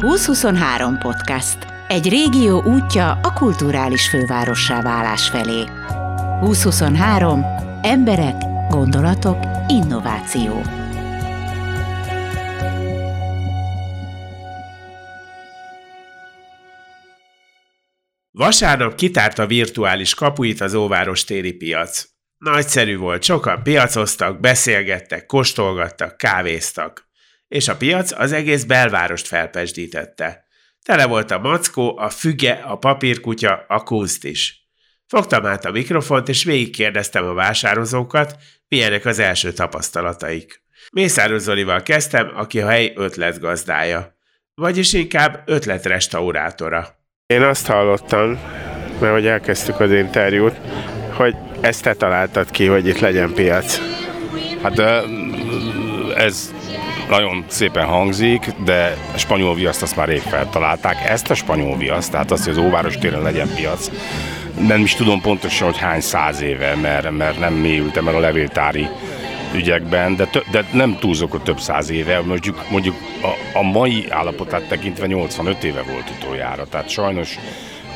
2023 podcast. Egy régió útja a kulturális fővárossá válás felé. 2023. Emberek, gondolatok, innováció. Vasárnap kitárt a virtuális kapuit az óváros téri piac. Nagyszerű volt, sokan piacoztak, beszélgettek, kóstolgattak, kávéztak. És a piac az egész belvárost felpesdítette. Tele volt a mackó, a füge, a papírkutya, a kúzt is. Fogtam át a mikrofont, és végigkérdeztem a vásározókat, milyenek az első tapasztalataik. Mészáros Zolival kezdtem, aki a hely ötletgazdája. Vagyis inkább ötletrestaurátora. Én azt hallottam, mert hogy elkezdtük az interjút, hogy ezt te találtad ki, hogy itt legyen piac. Hát ez nagyon szépen hangzik, de spanyol viaszt azt már rég feltalálták. Ezt a spanyol viaszt, tehát azt, hogy az óváros téren legyen piac, nem is tudom pontosan, hogy hány száz éve, mert, mert nem mélyültem el a levéltári ügyekben, de, tö, de nem túlzok, hogy több száz éve, mondjuk, mondjuk a, a mai állapotát tekintve 85 éve volt utoljára, tehát sajnos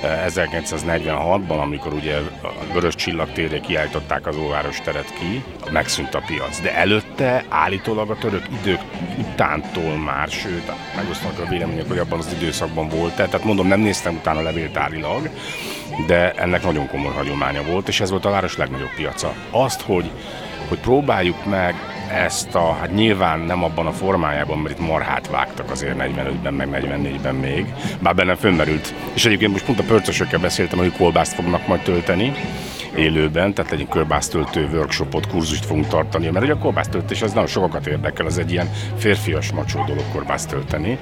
1946-ban, amikor ugye a Vörös Csillagtérre kiállították az óváros teret ki, megszűnt a piac. De előtte állítólag a török idők utántól már, sőt, megosztanak a vélemények, hogy abban az időszakban volt. Tehát mondom, nem néztem utána levéltárilag, de ennek nagyon komoly hagyománya volt, és ez volt a város legnagyobb piaca. Azt, hogy, hogy próbáljuk meg ezt a, hát nyilván nem abban a formájában, mert itt marhát vágtak azért 45-ben, meg 44-ben még, bár bennem fönmerült. És egyébként most pont a pörcösökkel beszéltem, hogy kolbászt fognak majd tölteni, élőben, tehát egy körbásztöltő workshopot, kurzust fogunk tartani, mert ugye a kolbásztöltés az nagyon sokakat érdekel, az egy ilyen férfias macsó dolog kolbászt tölteni,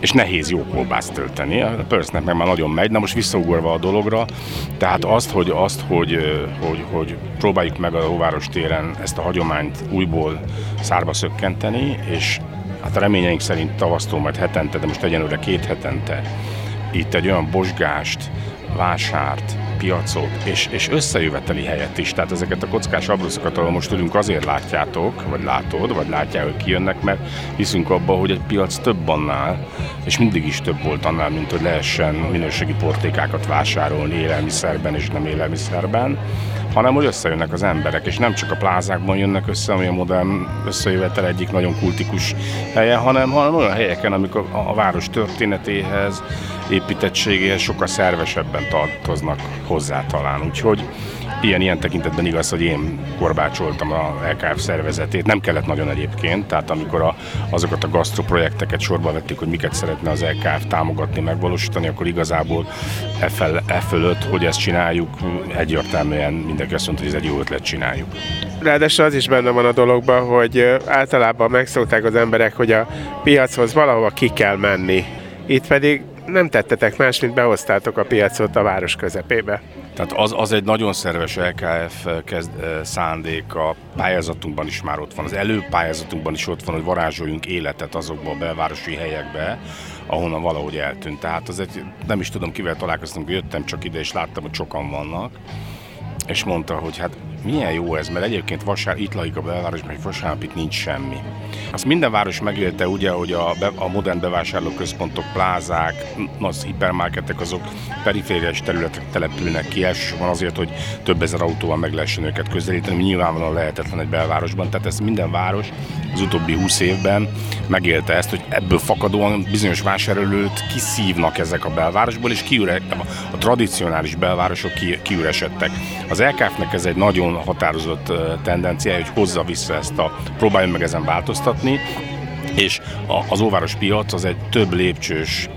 és nehéz jó kolbászt tölteni, a pörsznek meg már nagyon megy, na most visszaugorva a dologra, tehát azt, hogy, azt, hogy, hogy, hogy próbáljuk meg a Hóváros téren ezt a hagyományt újból szárba szökkenteni, és hát a reményeink szerint tavasztól majd hetente, de most egyenlőre két hetente itt egy olyan bosgást, vásárt, piacot és, és összejöveteli helyet is. Tehát ezeket a kockás abruszokat, ahol most tudunk, azért látjátok, vagy látod, vagy látják, hogy kijönnek, mert hiszünk abba, hogy egy piac több annál, és mindig is több volt annál, mint hogy lehessen minőségi portékákat vásárolni élelmiszerben és nem élelmiszerben hanem hogy összejönnek az emberek, és nem csak a plázákban jönnek össze, ami a modern összejövetel egyik nagyon kultikus helye, hanem, hanem olyan helyeken, amikor a, város történetéhez, építettségéhez sokkal szervesebben tartoznak hozzá talán. Úgyhogy ilyen, ilyen tekintetben igaz, hogy én korbácsoltam a LKF szervezetét. Nem kellett nagyon egyébként, tehát amikor a, azokat a gasztroprojekteket sorba vettük, hogy miket szeretne az LKF támogatni, megvalósítani, akkor igazából e, fel, e fölött, hogy ezt csináljuk, egyértelműen mindenki azt mondta, hogy ez egy jó ötlet csináljuk. Ráadásul az is benne van a dologban, hogy általában megszokták az emberek, hogy a piachoz valahova ki kell menni. Itt pedig nem tettetek más, mint behoztátok a piacot a város közepébe. Tehát az, az egy nagyon szerves LKF kezd, szándék, a pályázatunkban is már ott van, az előpályázatunkban is ott van, hogy varázsoljunk életet azokba a belvárosi helyekbe, ahonnan valahogy eltűnt. Tehát az egy, nem is tudom kivel találkoztunk, jöttem csak ide, és láttam, hogy sokan vannak, és mondta, hogy hát milyen jó ez, mert egyébként vasár, itt laik a belvárosban, hogy vasárnap itt nincs semmi. Azt minden város megélte ugye, hogy a, a modern bevásárlóközpontok, plázák, az hipermarketek azok perifériás területek települnek ki, elsősorban azért, hogy több ezer autóval meg lehessen őket közelíteni, nyilvánvalóan lehetetlen egy belvárosban, tehát ezt minden város az utóbbi 20 évben megélte ezt, hogy ebből fakadóan bizonyos vásárolőt kiszívnak ezek a belvárosból, és kiüre, a tradicionális belvárosok ki, kiüresedtek. Az LKF-nek ez egy nagyon határozott tendencia, hogy hozza vissza ezt a, próbáljon meg ezen változtatni, és az óváros piac az egy több lépcsős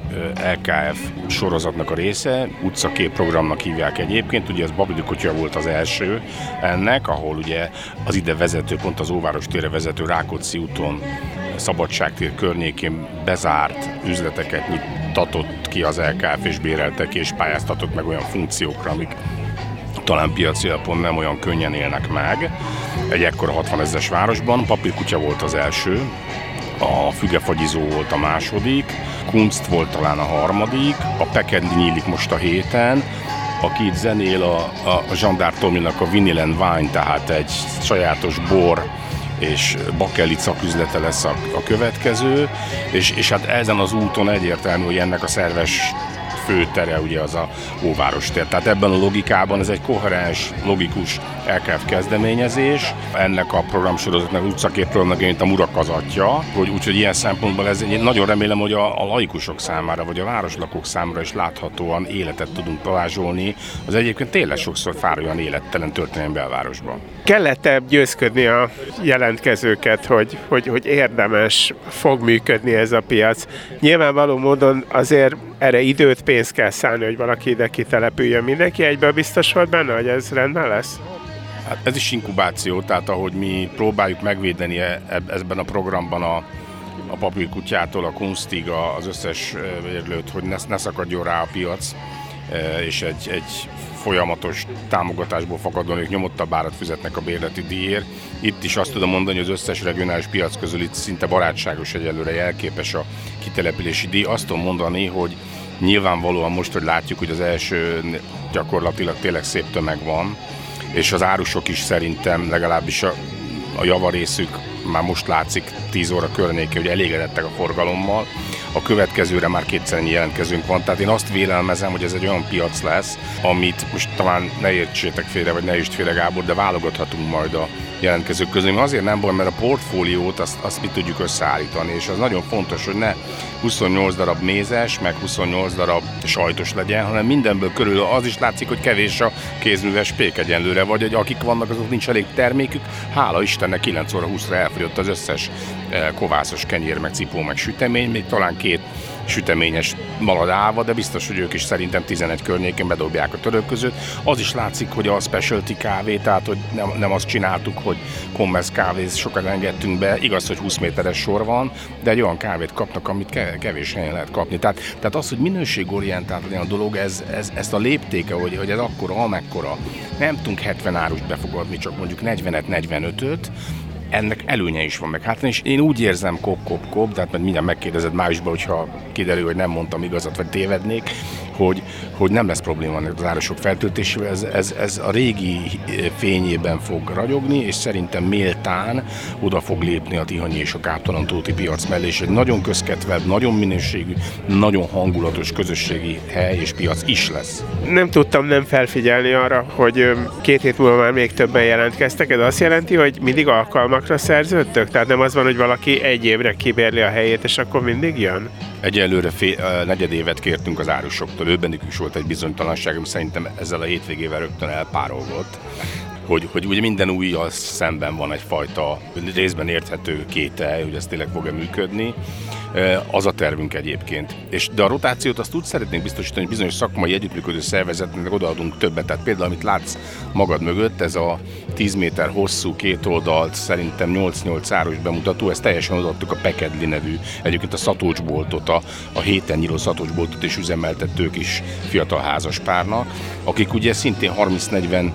LKF sorozatnak a része, utcakép programnak hívják egyébként, ugye ez Babidi Kutya volt az első ennek, ahol ugye az ide vezető, pont az óváros térre vezető Rákóczi úton Szabadságtér környékén bezárt üzleteket nyitatott ki az LKF, és béreltek és pályáztatott meg olyan funkciókra, amik talán piaci alapon nem olyan könnyen élnek meg. Egy ekkora 60 ezeres városban, Papírkutya volt az első, a Fügefagyizó volt a második, Kunst volt talán a harmadik, a Pekedli nyílik most a héten, aki itt zenél a, a Zsandár Tominak a Vinyl and Wine, tehát egy sajátos bor és Bakelit szaküzlete lesz a, a következő, és, és hát ezen az úton egyértelmű, hogy ennek a szerves főtere ugye az a óváros tér. Tehát ebben a logikában ez egy koherens, logikus LKF kezdeményezés. Ennek a programsorozatnak utcaképről megint a murakazatja, hogy úgyhogy ilyen szempontból ez én nagyon remélem, hogy a, a laikusok számára, vagy a városlakók számára is láthatóan életet tudunk találzsolni. Az egyébként tényleg sokszor fár olyan élettelen történelmi belvárosban. Kellett-e győzködni a jelentkezőket, hogy, hogy, hogy érdemes, fog működni ez a piac? Nyilvánvaló módon azért erre időt, pénzt kell szállni, hogy valaki ide kitelepüljön. Mindenki egyből biztos volt benne, hogy ez rendben lesz? Hát ez is inkubáció, tehát ahogy mi próbáljuk megvédeni e, ebben a programban a, a papírkutyától, a kunstig az összes érlőt, hogy ne, ne szakadjon rá a piac, és egy, egy folyamatos támogatásból fakadóan ők nyomottabb árat fizetnek a bérleti díjért. Itt is azt tudom mondani, hogy az összes regionális piac közül itt szinte barátságos egyelőre jelképes a kitelepülési díj. Azt tudom mondani, hogy nyilvánvalóan most, hogy látjuk, hogy az első gyakorlatilag tényleg szép tömeg van, és az árusok is szerintem legalábbis a, a javarészük már most látszik 10 óra környéke, hogy elégedettek a forgalommal. A következőre már kétszer ennyi jelentkezőnk van, tehát én azt vélelmezem, hogy ez egy olyan piac lesz, amit most talán ne értsétek félre, vagy ne is félre Gábor, de válogathatunk majd a jelentkezők közül. Azért nem baj, mert a portfóliót azt, azt mi tudjuk összeállítani, és az nagyon fontos, hogy ne 28 darab mézes, meg 28 darab sajtos legyen, hanem mindenből körül az is látszik, hogy kevés a kézműves pék egyenlőre, vagy hogy akik vannak, azok nincs elég termékük. Hála Istennek 9 óra 20-ra elfogyott az összes kovászos kenyér, meg cipó, meg sütemény, még talán két süteményes maladáva, de biztos, hogy ők is szerintem 11 környékén bedobják a török között. Az is látszik, hogy a specialty kávé, tehát hogy nem, nem azt csináltuk, hogy commerce kávé, sokat engedtünk be, igaz, hogy 20 méteres sor van, de egy olyan kávét kapnak, amit kevés helyen lehet kapni. Tehát, tehát az, hogy minőségorientált legyen a dolog, ez, ez, ezt a léptéke, hogy, hogy ez akkora, amekkora. Nem tudunk 70 árust befogadni, csak mondjuk 40-et, 45-öt, ennek előnye is van meg. Hát és én úgy érzem kop, kop, kop, tehát mert mindjárt megkérdezed májusban, hogyha kiderül, hogy nem mondtam igazat, vagy tévednék, hogy, hogy nem lesz probléma az árosok feltöltésével, ez, ez, ez a régi fényében fog ragyogni, és szerintem méltán oda fog lépni a Tihanyi és a Káptalantóti piac mellé, és egy nagyon közkedvelt, nagyon minőségű, nagyon hangulatos közösségi hely és piac is lesz. Nem tudtam nem felfigyelni arra, hogy két hét múlva már még többen jelentkeztek, ez azt jelenti, hogy mindig alkalmakra szerződtök? Tehát nem az van, hogy valaki egy évre kibérli a helyét, és akkor mindig jön? Egyelőre fél, negyed évet kértünk az árusoktól, őben is volt egy bizonytalanság, ami szerintem ezzel a hétvégével rögtön elpárolgott hogy, hogy ugye minden újjal szemben van egyfajta részben érthető kétel, hogy ez tényleg fog-e működni. Az a tervünk egyébként. És, de a rotációt azt úgy szeretnénk biztosítani, hogy bizonyos szakmai együttműködő szervezetnek odaadunk többet. Tehát például, amit látsz magad mögött, ez a 10 méter hosszú két oldalt, szerintem 8-8 áros bemutató, ezt teljesen odaadtuk a Pekedli nevű, egyébként a Szatocsboltot, a, a héten nyíló Szatocsboltot is üzemeltettők is fiatal házaspárnak, akik ugye szintén 30-40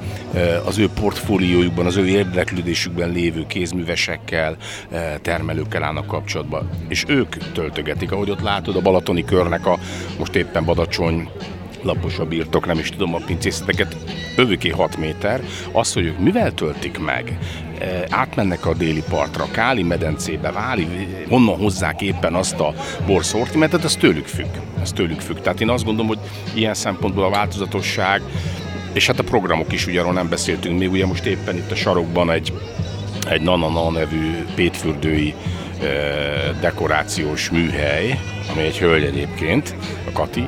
az ő portfóliójukban, az ő érdeklődésükben lévő kézművesekkel, termelőkkel állnak kapcsolatban. És ők töltögetik, ahogy ott látod a Balatoni körnek a most éppen Badacsony lapos a birtok, nem is tudom a pincészeteket, övüké 6 méter, az, hogy ők mivel töltik meg, e, átmennek a déli partra, Káli medencébe, Váli, honnan hozzák éppen azt a borszortimentet, az tőlük függ. Ez tőlük függ. Tehát én azt gondolom, hogy ilyen szempontból a változatosság, és hát a programok is, ugye arról nem beszéltünk még, ugye most éppen itt a sarokban egy, egy Nanana nevű pétfürdői dekorációs műhely, ami egy hölgy egyébként, a Kati,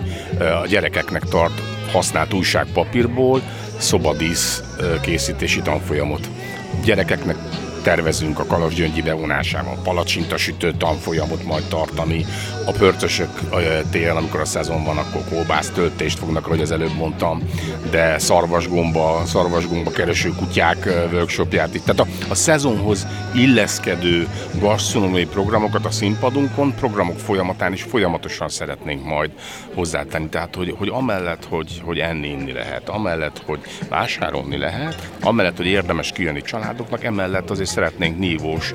a gyerekeknek tart használt újságpapírból szobadísz készítési tanfolyamot. Gyerekeknek tervezünk a Kalasgyöngyi bevonásával. Palacsintasütő tanfolyamot majd tartani. A pörcösök télen, amikor a szezon van, akkor kóbász töltést fognak, ahogy az előbb mondtam, de szarvasgomba, szarvasgomba kereső kutyák workshopját itt. Tehát a, a szezonhoz illeszkedő gasztronómiai programokat a színpadunkon, programok folyamatán is folyamatosan szeretnénk majd hozzátenni. Tehát, hogy, hogy amellett, hogy, hogy enni, inni lehet, amellett, hogy vásárolni lehet, amellett, hogy érdemes kijönni családoknak, emellett azért szeretnénk nívós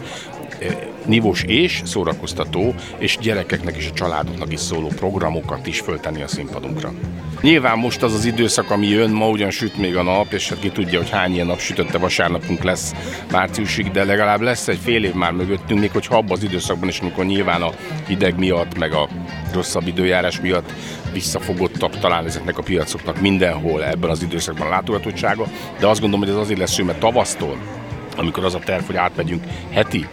nívós és szórakoztató, és gyerekeknek és a családoknak is szóló programokat is föltenni a színpadunkra. Nyilván most az az időszak, ami jön, ma ugyan süt még a nap, és hát ki tudja, hogy hány ilyen nap sütötte vasárnapunk lesz márciusig, de legalább lesz egy fél év már mögöttünk, még hogyha abban az időszakban is, amikor nyilván a hideg miatt, meg a rosszabb időjárás miatt visszafogottabb talán ezeknek a piacoknak mindenhol ebben az időszakban a látogatottsága, de azt gondolom, hogy ez azért lesz, mert tavasztól amikor az a terv, hogy átmegyünk heti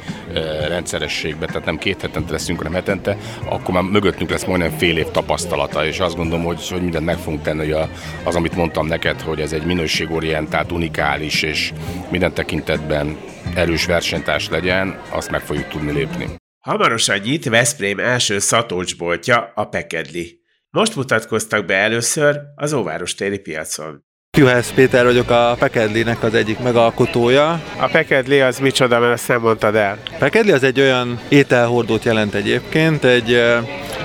rendszerességbe, tehát nem két hetente leszünk, hanem hetente, akkor már mögöttünk lesz majdnem fél év tapasztalata, és azt gondolom, hogy, hogy mindent meg fogunk tenni, hogy az, amit mondtam neked, hogy ez egy minőségorientált, unikális és minden tekintetben erős versenytárs legyen, azt meg fogjuk tudni lépni. Hamarosan nyit Veszprém első szatócsboltja, a Pekedli. Most mutatkoztak be először az Óváros téri piacon. Juhász Péter vagyok a Pekedlinek az egyik megalkotója. A Pekedli az micsoda, mert ezt nem mondtad el. Pekedli az egy olyan ételhordót jelent egyébként, egy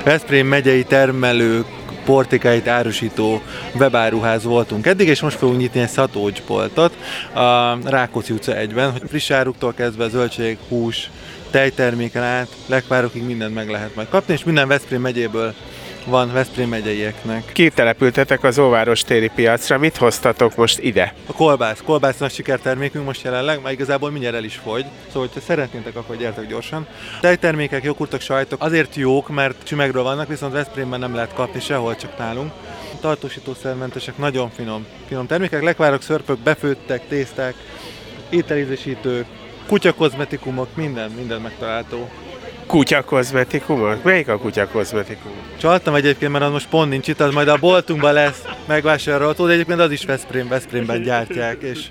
Veszprém megyei termelők portikáit árusító webáruház voltunk eddig, és most fogunk nyitni egy szatócsboltot a Rákóczi utca egyben, hogy friss áruktól kezdve zöldség, hús, tejterméken át, lekvárokig mindent meg lehet majd kapni, és minden Veszprém megyéből van Veszprém megyeieknek. Kitelepültetek az Óváros téri piacra, mit hoztatok most ide? A kolbász. Kolbász nagy sikertermékünk most jelenleg, már igazából mindjárt el is fogy, szóval ha szeretnétek, akkor gyertek gyorsan. Tejtermékek, joghurtok, sajtok azért jók, mert csümegről vannak, viszont Veszprémben nem lehet kapni sehol, csak nálunk tartósítószermentesek, nagyon finom, finom termékek, lekvárok, szörpök, befőttek, tészták, ételízesítők, kutyakozmetikumok, minden, minden megtalálható. Kutya kozmetikumot? Melyik a kutya kozmetikum? Csaltam egyébként, mert az most pont nincs itt, az majd a boltunkban lesz megvásárolható, de egyébként az is Veszprém, Veszprémben gyártják, és,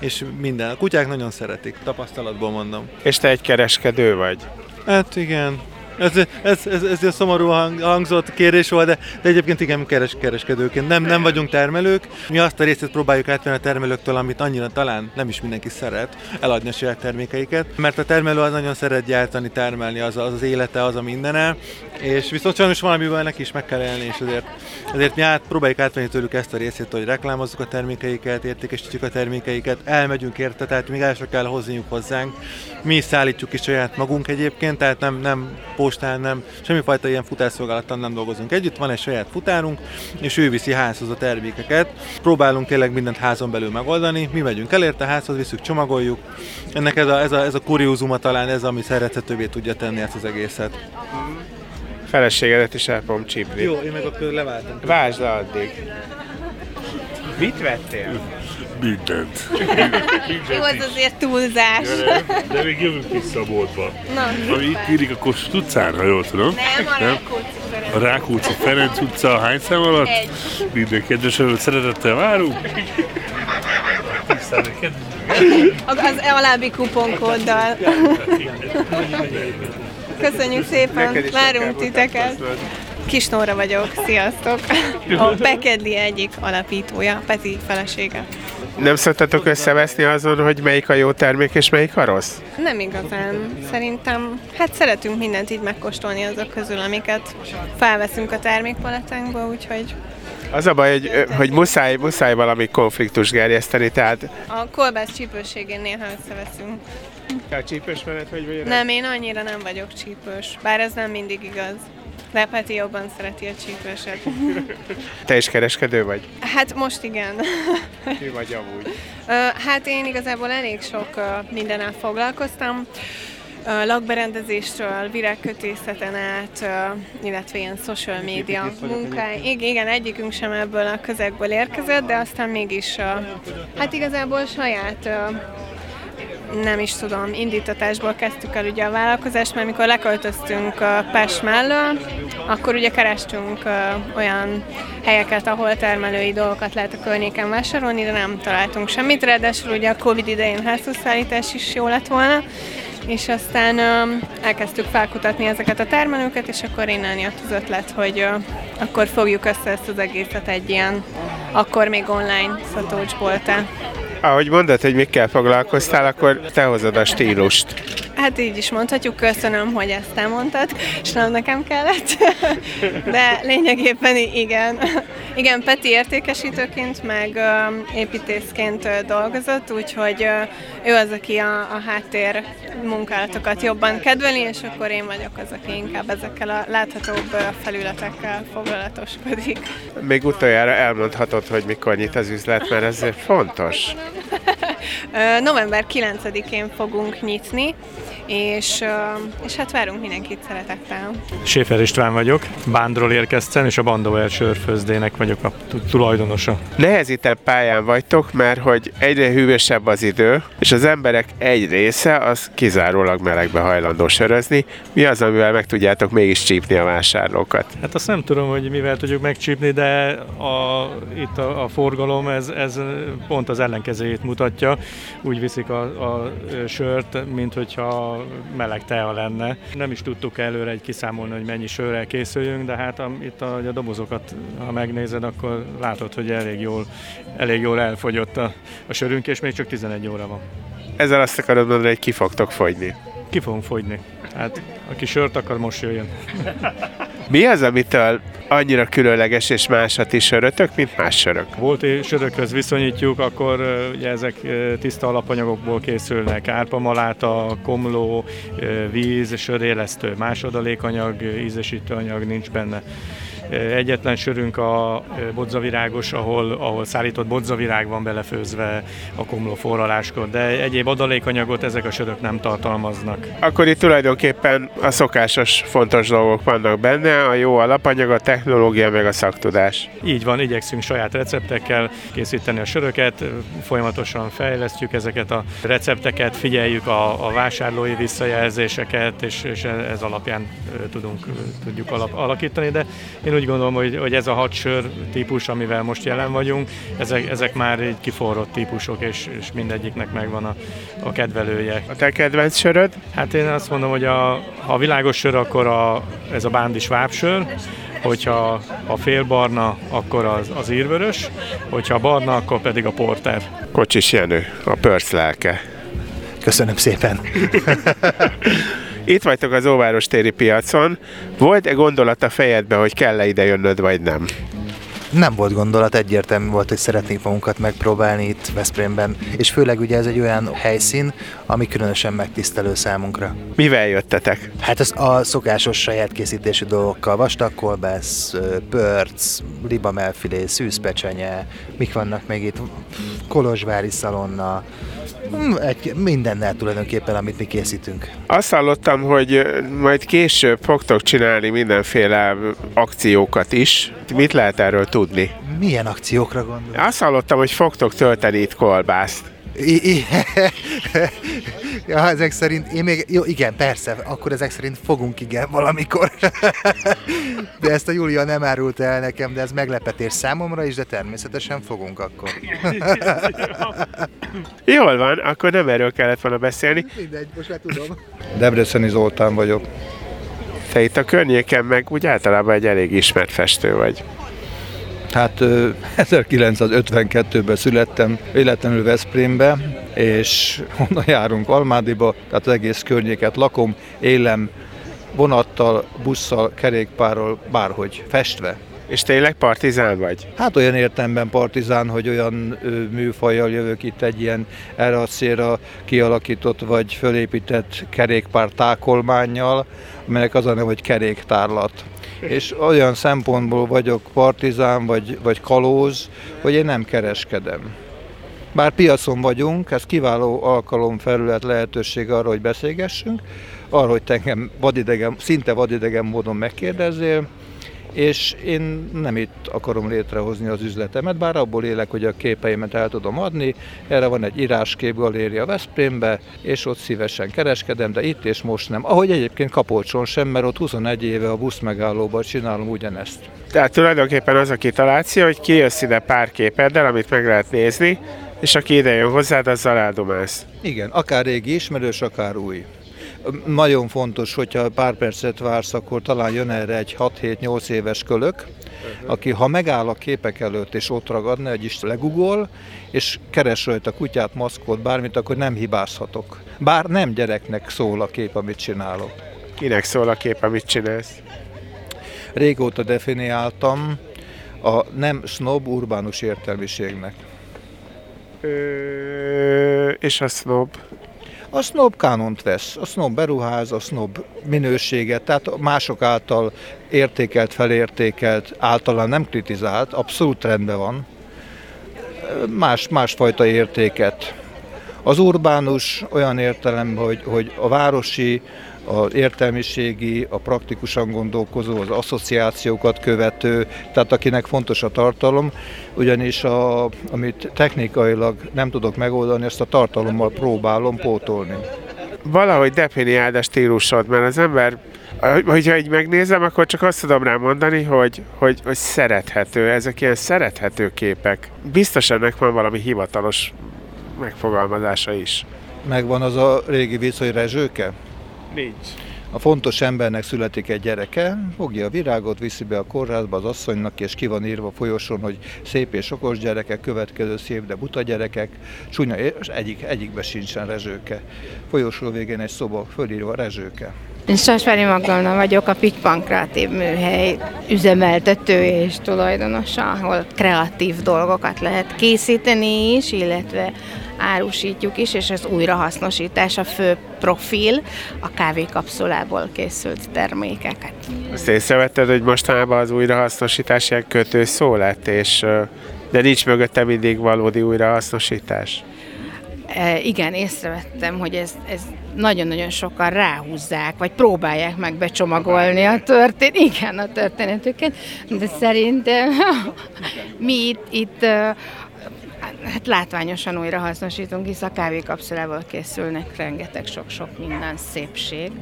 és minden. A kutyák nagyon szeretik, tapasztalatból mondom. És te egy kereskedő vagy? Hát igen, ez, ez, ez, ez a szomorú hang, hangzott kérés volt, de, de egyébként igen, keres, kereskedőként. Nem, nem vagyunk termelők, mi azt a részét próbáljuk átvenni a termelőktől, amit annyira talán nem is mindenki szeret, eladni a saját termékeiket, mert a termelő az nagyon szeret gyártani, termelni, az az, az élete, az a mindene, és viszont sajnos valamiből neki is meg kell élni, és azért, azért mi át, próbáljuk átvenni tőlük ezt a részét, hogy reklámozzuk a termékeiket, értékesítjük a termékeiket, elmegyünk érte, tehát migásra kell hozniuk hozzánk. Mi szállítjuk is saját magunk egyébként, tehát nem, nem postán, nem, semmifajta ilyen futásszolgálattal nem dolgozunk együtt, van egy saját futárunk, és ő viszi házhoz a termékeket. Próbálunk tényleg mindent házon belül megoldani, mi megyünk elérte házhoz, viszük, csomagoljuk. Ennek ez a, ez a, ez a kuriózuma talán ez, ami szerethetővé tudja tenni ezt az egészet. Feleségedet is el fogom csípni. Jó, én meg akkor leváltam. Vásd le addig. Mit vettél? Mindent. Jó, az azért túlzás. De még jövünk vissza a boltba. Na, Ami itt nyílik a Kossuth utcán, ha jól tudom. Nem, a Rákóczi A Rákóczi Ferenc utca hány szám alatt? Egy. Minden kedves előtt szeretettel várunk. Az, alábbi kuponkóddal. Köszönjük szépen, várunk titeket. Kis Nóra vagyok, sziasztok! A Pekedli egyik alapítója, Peti felesége. Nem szoktatok összeveszni azon, hogy melyik a jó termék és melyik a rossz? Nem igazán. Szerintem, hát szeretünk mindent így megkóstolni azok közül, amiket felveszünk a termékpalettánkba, úgyhogy Az a baj, hogy, hogy muszáj, muszáj valami konfliktus gerjeszteni, tehát a kolbász csípőségén néha összeveszünk. te a csípős menet vagy vagy? Nem, én annyira nem vagyok csípős, bár ez nem mindig igaz. De Peti jobban szereti a csípőset. Te is kereskedő vagy? Hát most igen. Mi vagy amúgy? Hát én igazából elég sok mindennel foglalkoztam. Lakberendezéstől, virágkötészeten át, illetve ilyen social media munkáj. Igen, igen, egyikünk sem ebből a közegből érkezett, de aztán mégis, hát igazából saját nem is tudom, indítatásból kezdtük el ugye a vállalkozást, mert mikor leköltöztünk Pest mellől, akkor ugye kerestünk olyan helyeket, ahol termelői dolgokat lehet a környéken vásárolni, de nem találtunk semmit, ráadásul ugye a Covid idején házhozszállítás is jó lett volna, és aztán elkezdtük felkutatni ezeket a termelőket, és akkor innen jött az ötlet, hogy akkor fogjuk össze ezt az egészet egy ilyen, akkor még online szatócsboltá. Ahogy mondod, hogy mikkel foglalkoztál, akkor te hozod a stílust. Hát így is mondhatjuk, köszönöm, hogy ezt elmondtad, és nem nekem kellett. De lényegében igen. Igen, Peti értékesítőként, meg építészként dolgozott, úgyhogy ő az, aki a, a háttér munkálatokat jobban kedveli, és akkor én vagyok az, aki inkább ezekkel a láthatóbb felületekkel foglalatoskodik. Még utoljára elmondhatod, hogy mikor nyit az üzlet, mert ez fontos. November 9-én fogunk nyitni, és, és hát várunk mindenkit szeretettel. Séfer István vagyok, Bándról érkeztem, és a Bandauer sörfőzdének vagyok a tulajdonosa. Nehezített pályán vagytok, mert hogy egyre hűvösebb az idő, és az emberek egy része az kizárólag melegbe hajlandó sörözni. Mi az, amivel meg tudjátok mégis csípni a vásárlókat? Hát azt nem tudom, hogy mivel tudjuk megcsípni, de a, itt a, a forgalom ez, ez pont az ellenkezőjét mutatja. Úgy viszik a, a sört, mint hogyha meleg tea lenne. Nem is tudtuk előre egy kiszámolni, hogy mennyi sörrel készüljünk, de hát a, itt a, a dobozokat, ha megnézed, akkor látod, hogy elég jól, elég jól elfogyott a, a sörünk, és még csak 11 óra van. Ezzel azt akarod mondani, hogy ki fogtok fogyni? Ki fogunk fogyni. Hát aki sört akar, most jöjjön. Mi az, amitől annyira különleges és más a ti sörötök, mint más sörök? Volt sörökhöz viszonyítjuk, akkor ugye ezek tiszta alapanyagokból készülnek. Árpamaláta, komló, víz, sörélesztő, másodalékanyag, ízesítőanyag nincs benne. Egyetlen sörünk a bodzavirágos, ahol, ahol szállított bodzavirág van belefőzve a komló forraláskor, de egyéb adalékanyagot ezek a sörök nem tartalmaznak. Akkor itt tulajdonképpen a szokásos fontos dolgok vannak benne, a jó alapanyag, a technológia, meg a szaktudás. Így van, igyekszünk saját receptekkel készíteni a söröket, folyamatosan fejlesztjük ezeket a recepteket, figyeljük a, a vásárlói visszajelzéseket, és, és ez alapján tudunk, tudjuk alap, alakítani, de én úgy gondolom, hogy, hogy ez a hat sör típus, amivel most jelen vagyunk, ezek, ezek már egy kiforrott típusok, és, és mindegyiknek megvan a, a kedvelője. A te kedvenc söröd? Hát én azt mondom, hogy a, ha a világos sör, akkor a, ez a bándis vápsör, hogyha a félbarna, akkor az, az írvörös, hogyha a barna, akkor pedig a porter. Kocsis Jenő, a pörsz lelke. Köszönöm szépen. Itt vagytok az Óváros téri piacon. Volt-e gondolat a fejedbe, hogy kell-e ide jönnöd, vagy nem? Nem volt gondolat, egyértelmű volt, hogy szeretnénk magunkat megpróbálni itt Veszprémben, és főleg ugye ez egy olyan helyszín, ami különösen megtisztelő számunkra. Mivel jöttetek? Hát az a szokásos saját készítésű dolgokkal, vastag kolbász, pörc, libamelfilé, szűzpecsenye, mik vannak még itt, kolozsvári szalonna, Hmm, egy, mindennel tulajdonképpen, amit mi készítünk. Azt hallottam, hogy majd később fogtok csinálni mindenféle akciókat is. Mit lehet erről tudni? Milyen akciókra gondolsz? Azt hallottam, hogy fogtok tölteni itt kolbászt. I- I- ja, ezek szerint, én még, jó, igen, persze, akkor ezek szerint fogunk, igen, valamikor. de ezt a Júlia nem árult el nekem, de ez meglepetés számomra is, de természetesen fogunk akkor. Jól van, akkor nem erről kellett volna beszélni. Mindegy, most már tudom. Debreceni Zoltán vagyok. Te itt a környéken meg úgy általában egy elég ismert festő vagy. Hát 1952-ben születtem, véletlenül Veszprémbe, és onnan járunk Almádiba, tehát az egész környéket lakom, élem vonattal, busszal, kerékpárral, bárhogy festve. És tényleg partizán vagy? Hát olyan értemben partizán, hogy olyan műfajjal jövök itt egy ilyen erre a célra kialakított vagy fölépített kerékpár tákolmányjal, amelynek az a neve, hogy keréktárlat és olyan szempontból vagyok partizán vagy, vagy kalóz, hogy én nem kereskedem. Bár piacon vagyunk, ez kiváló alkalom, felület, lehetőség arra, hogy beszélgessünk, arra, hogy engem vadidegen, szinte vadidegen módon megkérdezzél, és én nem itt akarom létrehozni az üzletemet, bár abból élek, hogy a képeimet el tudom adni. Erre van egy íráskép galéria Veszprémbe, és ott szívesen kereskedem, de itt és most nem. Ahogy egyébként Kapolcson sem, mert ott 21 éve a busz megállóban csinálom ugyanezt. Tehát tulajdonképpen az a kitaláció, hogy kijössz ide pár képeddel, amit meg lehet nézni, és aki ide jön hozzád, azzal eldomálsz. Igen, akár régi ismerős, akár új. Nagyon fontos, hogyha pár percet vársz, akkor talán jön erre egy 6-7-8 éves kölök, aki ha megáll a képek előtt és ott ragadna, egy is legugol, és keres rajta kutyát, maszkot, bármit, akkor nem hibázhatok. Bár nem gyereknek szól a kép, amit csinálok. Kinek szól a kép, amit csinálsz? Régóta definiáltam, a nem snob urbánus értelmiségnek. Ö, és a snob? A snob kánont vesz, a snob beruház, a snob minőséget, tehát mások által értékelt, felértékelt, általán nem kritizált, abszolút rendben van, más, másfajta értéket. Az urbánus olyan értelem, hogy, hogy a városi, az értelmiségi, a praktikusan gondolkozó, az asszociációkat követő, tehát akinek fontos a tartalom, ugyanis a, amit technikailag nem tudok megoldani, ezt a tartalommal próbálom pótolni. Valahogy definiáld a stílusod, mert az ember hogyha így megnézem, akkor csak azt tudom rá mondani, hogy, hogy, hogy szerethető, ezek ilyen szerethető képek. Biztos ennek van valami hivatalos megfogalmazása is. Megvan az a régi vicc, hogy rezsőke? Nincs. A fontos embernek születik egy gyereke, fogja a virágot, viszi be a kórházba az asszonynak, és ki van írva folyosón, hogy szép és okos gyerekek, következő szép, de buta gyerekek, csúnya, és egyik, egyikbe sincsen rezsőke. Folyosó végén egy szoba fölírva rezsőke. Én Sasvári Magdalna vagyok, a Pitty Pankrátív műhely üzemeltető és tulajdonosa, ahol kreatív dolgokat lehet készíteni is, illetve árusítjuk is, és az újrahasznosítás a fő profil a kávékapszulából készült termékeket. Azt észrevetted, hogy mostanában az újrahasznosítás ilyen kötő szó lett, és, de nincs mögötte mindig valódi újrahasznosítás? E, igen, észrevettem, hogy ez, ez nagyon-nagyon sokan ráhúzzák, vagy próbálják meg becsomagolni a történet, igen, a történetüket, de szerintem mi itt, itt hát látványosan újra hasznosítunk, hisz a kávékapszulával készülnek rengeteg sok-sok minden szépség,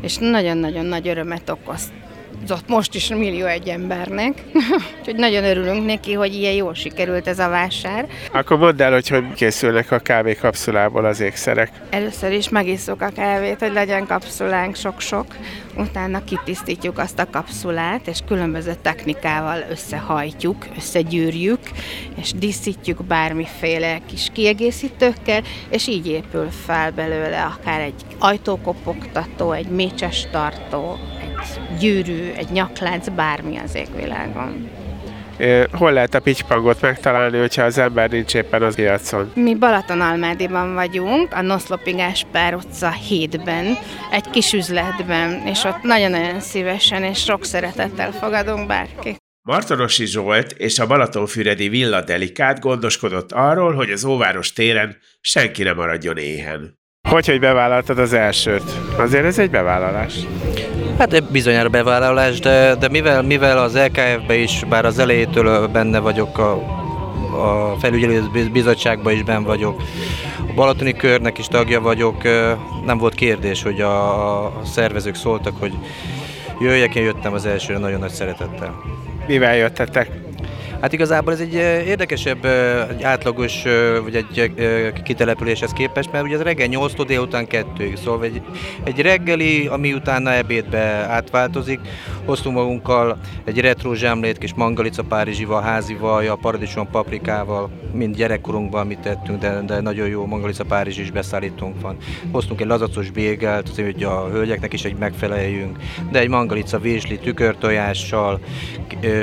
és nagyon-nagyon nagy örömet okozt ott most is millió egy embernek. Úgyhogy nagyon örülünk neki, hogy ilyen jól sikerült ez a vásár. Akkor mondd el, hogy hogy készülnek a kávékapszulából az ékszerek. Először is megisszuk a kávét, hogy legyen kapszulánk sok-sok. Utána kitisztítjuk azt a kapszulát, és különböző technikával összehajtjuk, összegyűrjük, és díszítjük bármiféle kis kiegészítőkkel, és így épül fel belőle akár egy ajtókopogtató, egy mécses tartó, gyűrű, egy nyaklánc, bármi az égvilágon. Hol lehet a pitypangot megtalálni, hogyha az ember nincs éppen az piacon? Mi Balatonalmádiban vagyunk, a Noszlopigás Pár utca 7-ben, egy kis üzletben, és ott nagyon-nagyon szívesen és sok szeretettel fogadunk bárki. Martorosi Zsolt és a Balatonfüredi Villa Delikát gondoskodott arról, hogy az óváros téren senki ne maradjon éhen. Hogy, hogy bevállaltad az elsőt? Azért ez egy bevállalás. Hát bizonyára bevállalás, de, de mivel, mivel az LKF-be is, bár az elejétől benne vagyok, a, a felügyelő bizottságban is benne vagyok, a Balatoni körnek is tagja vagyok, nem volt kérdés, hogy a, a szervezők szóltak, hogy jöjjek, én jöttem az elsőre nagyon nagy szeretettel. Mivel jöttetek? Hát igazából ez egy érdekesebb, egy átlagos, vagy egy kitelepüléshez képest, mert ugye az reggel 8 délután 2 szóval egy, egy reggeli, ami utána ebédbe átváltozik. Hoztunk magunkkal egy retro zsámlét, kis mangalica párizsival, házi a paradicsom paprikával, mind gyerekkorunkban amit tettünk, de, de nagyon jó mangalica párizsi is beszállítunk van. Hoztunk egy lazacos bégelt, hogy a hölgyeknek is egy megfeleljünk, de egy mangalica vésli tükörtojással,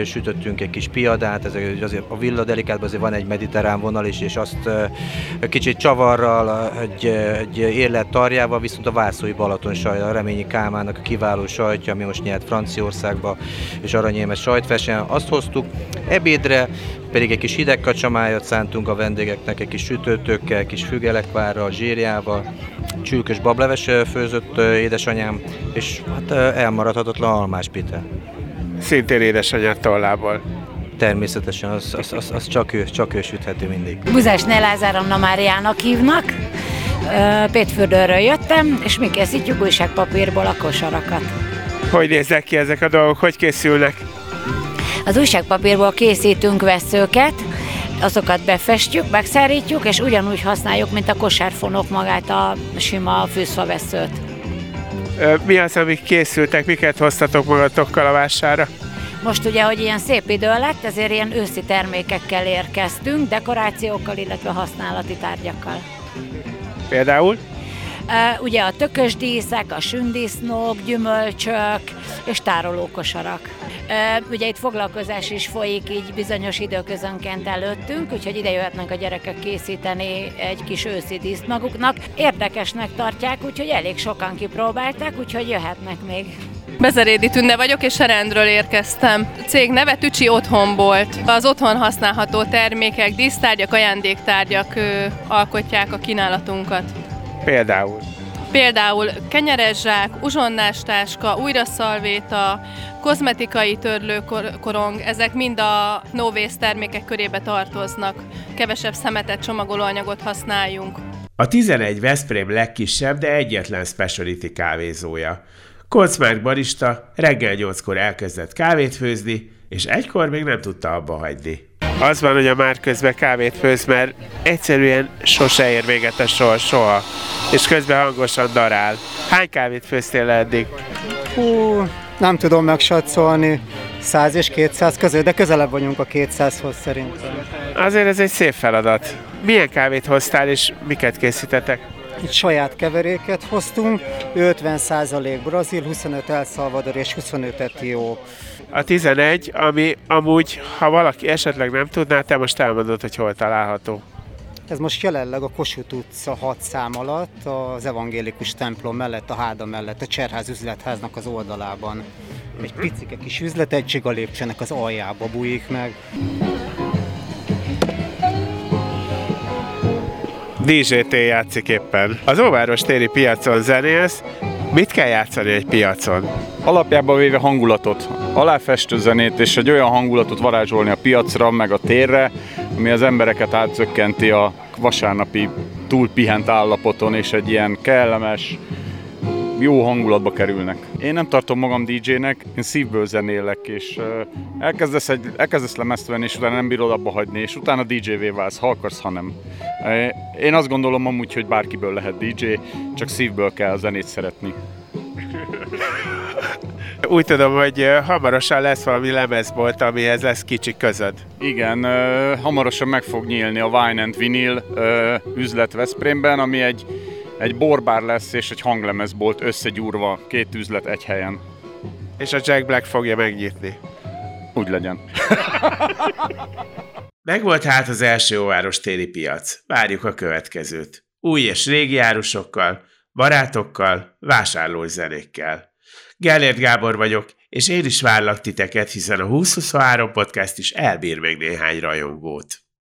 sütöttünk egy kis piadát, ez azért a Villa Delikátban azért van egy mediterrán vonal is, és azt kicsit csavarral, egy, egy érlet tarjával, viszont a Vászói Balaton sajt, a Reményi Kálmának a kiváló sajtja, ami most nyert Franciaországba, és aranyémes sajtfesen, azt hoztuk. Ebédre pedig egy kis hideg kacsamájat szántunk a vendégeknek, egy kis sütőtökkel, kis fügelekvárral, zsírjával, csülkös bableves főzött édesanyám, és hát elmaradhatatlan almás pite. Szintén édesanyám tollából természetesen az, az, az, az csak, ő, csak ő süthető mindig. Buzás Nelázár Anna Máriának hívnak. Pétfürdőről jöttem, és mi készítjük újságpapírból a kosarakat. Hogy néznek ki ezek a dolgok? Hogy készülnek? Az újságpapírból készítünk veszőket, azokat befestjük, megszárítjuk, és ugyanúgy használjuk, mint a kosárfonok magát a sima fűszfaveszőt. Mi az, amik készültek, miket hoztatok magatokkal a vására? Most ugye, hogy ilyen szép idő lett, ezért ilyen őszi termékekkel érkeztünk, dekorációkkal, illetve használati tárgyakkal. Például? Ugye a tökösdíszek, a sündisznók, gyümölcsök és tárolókosarak. Ugye itt foglalkozás is folyik így bizonyos időközönként előttünk, úgyhogy ide jöhetnek a gyerekek készíteni egy kis őszi díszt maguknak. Érdekesnek tartják, úgyhogy elég sokan kipróbálták, úgyhogy jöhetnek még. Bezerédi Tünde vagyok, és Serendről érkeztem. A cég neve Tücsi Otthonbolt. Az otthon használható termékek, dísztárgyak, ajándéktárgyak ö, alkotják a kínálatunkat. Például? Például kenyeres zsák, uzsonnás táska, újraszalvéta, kozmetikai törlőkorong, ezek mind a no termékek körébe tartoznak. Kevesebb szemetet, csomagolóanyagot használjunk. A 11 Veszprém legkisebb, de egyetlen speciality kávézója. Kolcmárk barista reggel 8-kor elkezdett kávét főzni, és egykor még nem tudta abba hagyni. Az van, hogy a már közben kávét főz, mert egyszerűen sose ér véget a sor, soha. És közben hangosan darál. Hány kávét főztél eddig? Hú, nem tudom megsatszolni. 100 és 200 között, de közelebb vagyunk a 200-hoz szerintem. Azért ez egy szép feladat. Milyen kávét hoztál, és miket készítettek? Itt saját keveréket hoztunk, 50% brazil, 25 El Salvador és 25 etióp. A 11, ami amúgy, ha valaki esetleg nem tudná, te most elmondod, hogy hol található. Ez most jelenleg a Kossuth utca 6 szám alatt, az evangélikus templom mellett, a háda mellett, a Cserház üzletháznak az oldalában. Egy picike kis üzlet, egy csiga lépcsőnek az aljába bújik meg. DJT játszik éppen. Az Óváros téri piacon zenélsz, mit kell játszani egy piacon? Alapjában véve hangulatot, aláfestő zenét és egy olyan hangulatot varázsolni a piacra, meg a térre, ami az embereket átzökkenti a vasárnapi túlpihent állapoton, és egy ilyen kellemes, jó hangulatba kerülnek. Én nem tartom magam DJ-nek, én szívből zenélek, és elkezdesz, egy, elkezdesz lemezt venni, és utána nem bírod abba hagyni, és utána DJ-vé válsz, ha akarsz, ha nem. Én azt gondolom amúgy, hogy bárkiből lehet DJ, csak szívből kell a zenét szeretni. Úgy tudom, hogy hamarosan lesz valami lemezbolt, amihez lesz kicsi közöd. Igen, hamarosan meg fog nyílni a Wine and Vinyl üzlet Veszprémben, ami egy egy borbár lesz és egy hanglemezbolt összegyúrva, két üzlet egy helyen. És a Jack Black fogja megnyitni. Úgy legyen. Megvolt hát az első óváros téli piac. Várjuk a következőt. Új és régi árusokkal, barátokkal, vásárlós zenékkel. Gellért Gábor vagyok, és én is várlak titeket, hiszen a 2023 podcast is elbír még néhány rajongót.